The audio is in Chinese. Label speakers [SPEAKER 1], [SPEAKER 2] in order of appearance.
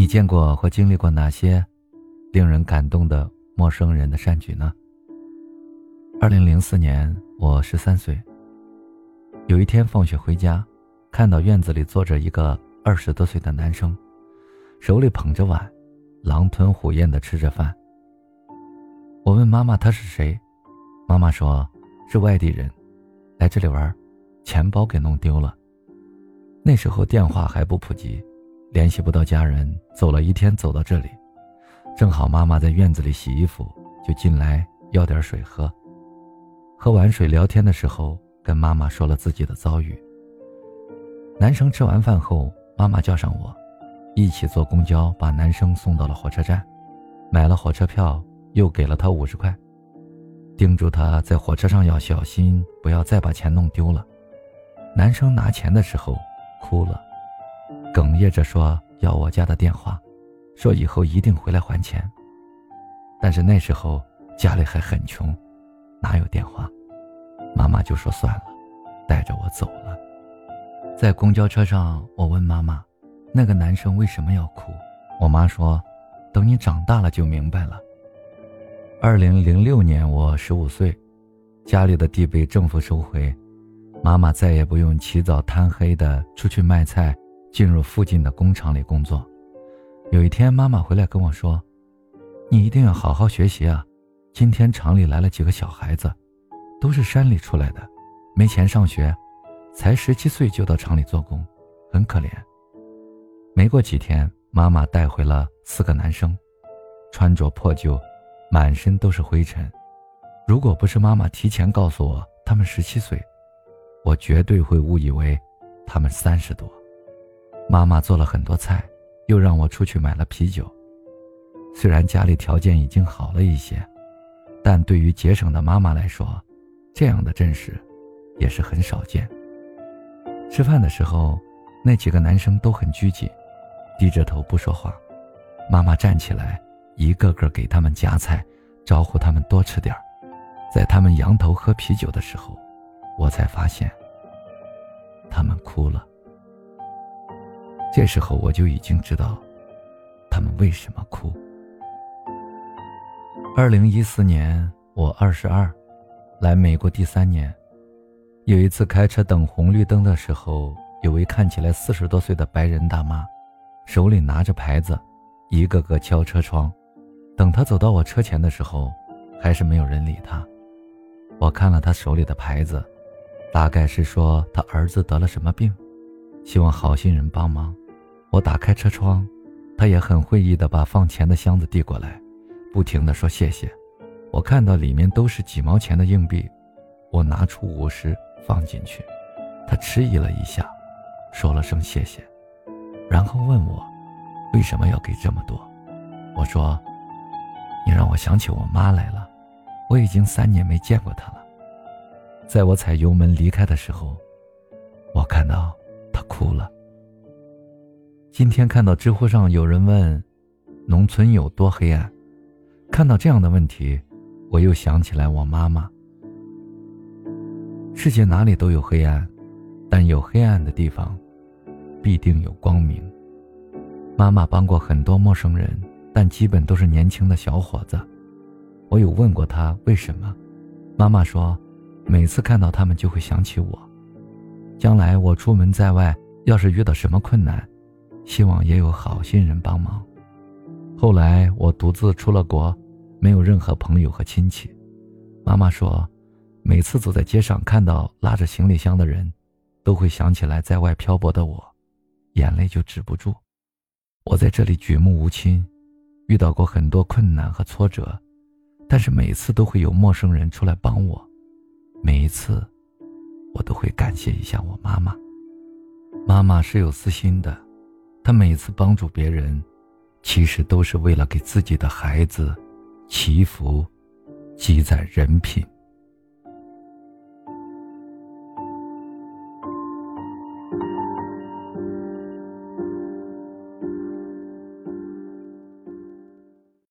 [SPEAKER 1] 你见过或经历过哪些令人感动的陌生人的善举呢？二零零四年，我十三岁。有一天放学回家，看到院子里坐着一个二十多岁的男生，手里捧着碗，狼吞虎咽的吃着饭。我问妈妈他是谁，妈妈说是外地人，来这里玩，钱包给弄丢了。那时候电话还不普及。联系不到家人，走了一天走到这里，正好妈妈在院子里洗衣服，就进来要点水喝。喝完水聊天的时候，跟妈妈说了自己的遭遇。男生吃完饭后，妈妈叫上我，一起坐公交把男生送到了火车站，买了火车票，又给了他五十块，叮嘱他在火车上要小心，不要再把钱弄丢了。男生拿钱的时候哭了。哽咽着说要我家的电话，说以后一定回来还钱。但是那时候家里还很穷，哪有电话？妈妈就说算了，带着我走了。在公交车上，我问妈妈，那个男生为什么要哭？我妈说，等你长大了就明白了。二零零六年，我十五岁，家里的地被政府收回，妈妈再也不用起早贪黑的出去卖菜。进入附近的工厂里工作。有一天，妈妈回来跟我说：“你一定要好好学习啊！今天厂里来了几个小孩子，都是山里出来的，没钱上学，才十七岁就到厂里做工，很可怜。”没过几天，妈妈带回了四个男生，穿着破旧，满身都是灰尘。如果不是妈妈提前告诉我他们十七岁，我绝对会误以为他们三十多。妈妈做了很多菜，又让我出去买了啤酒。虽然家里条件已经好了一些，但对于节省的妈妈来说，这样的阵势也是很少见。吃饭的时候，那几个男生都很拘谨，低着头不说话。妈妈站起来，一个个给他们夹菜，招呼他们多吃点儿在他们仰头喝啤酒的时候，我才发现，他们哭了。这时候我就已经知道，他们为什么哭。二零一四年，我二十二，来美国第三年。有一次开车等红绿灯的时候，有位看起来四十多岁的白人大妈，手里拿着牌子，一个个敲车窗。等她走到我车前的时候，还是没有人理她。我看了她手里的牌子，大概是说她儿子得了什么病，希望好心人帮忙。我打开车窗，他也很会意的把放钱的箱子递过来，不停的说谢谢。我看到里面都是几毛钱的硬币，我拿出五十放进去，他迟疑了一下，说了声谢谢，然后问我为什么要给这么多。我说，你让我想起我妈来了，我已经三年没见过她了。在我踩油门离开的时候，我看到她哭了。今天看到知乎上有人问：“农村有多黑暗？”看到这样的问题，我又想起来我妈妈。世界哪里都有黑暗，但有黑暗的地方，必定有光明。妈妈帮过很多陌生人，但基本都是年轻的小伙子。我有问过她为什么，妈妈说：“每次看到他们就会想起我。将来我出门在外，要是遇到什么困难。”希望也有好心人帮忙。后来我独自出了国，没有任何朋友和亲戚。妈妈说，每次走在街上看到拉着行李箱的人，都会想起来在外漂泊的我，眼泪就止不住。我在这里举目无亲，遇到过很多困难和挫折，但是每次都会有陌生人出来帮我。每一次，我都会感谢一下我妈妈。妈妈是有私心的。他每次帮助别人，其实都是为了给自己的孩子祈福，积攒人品。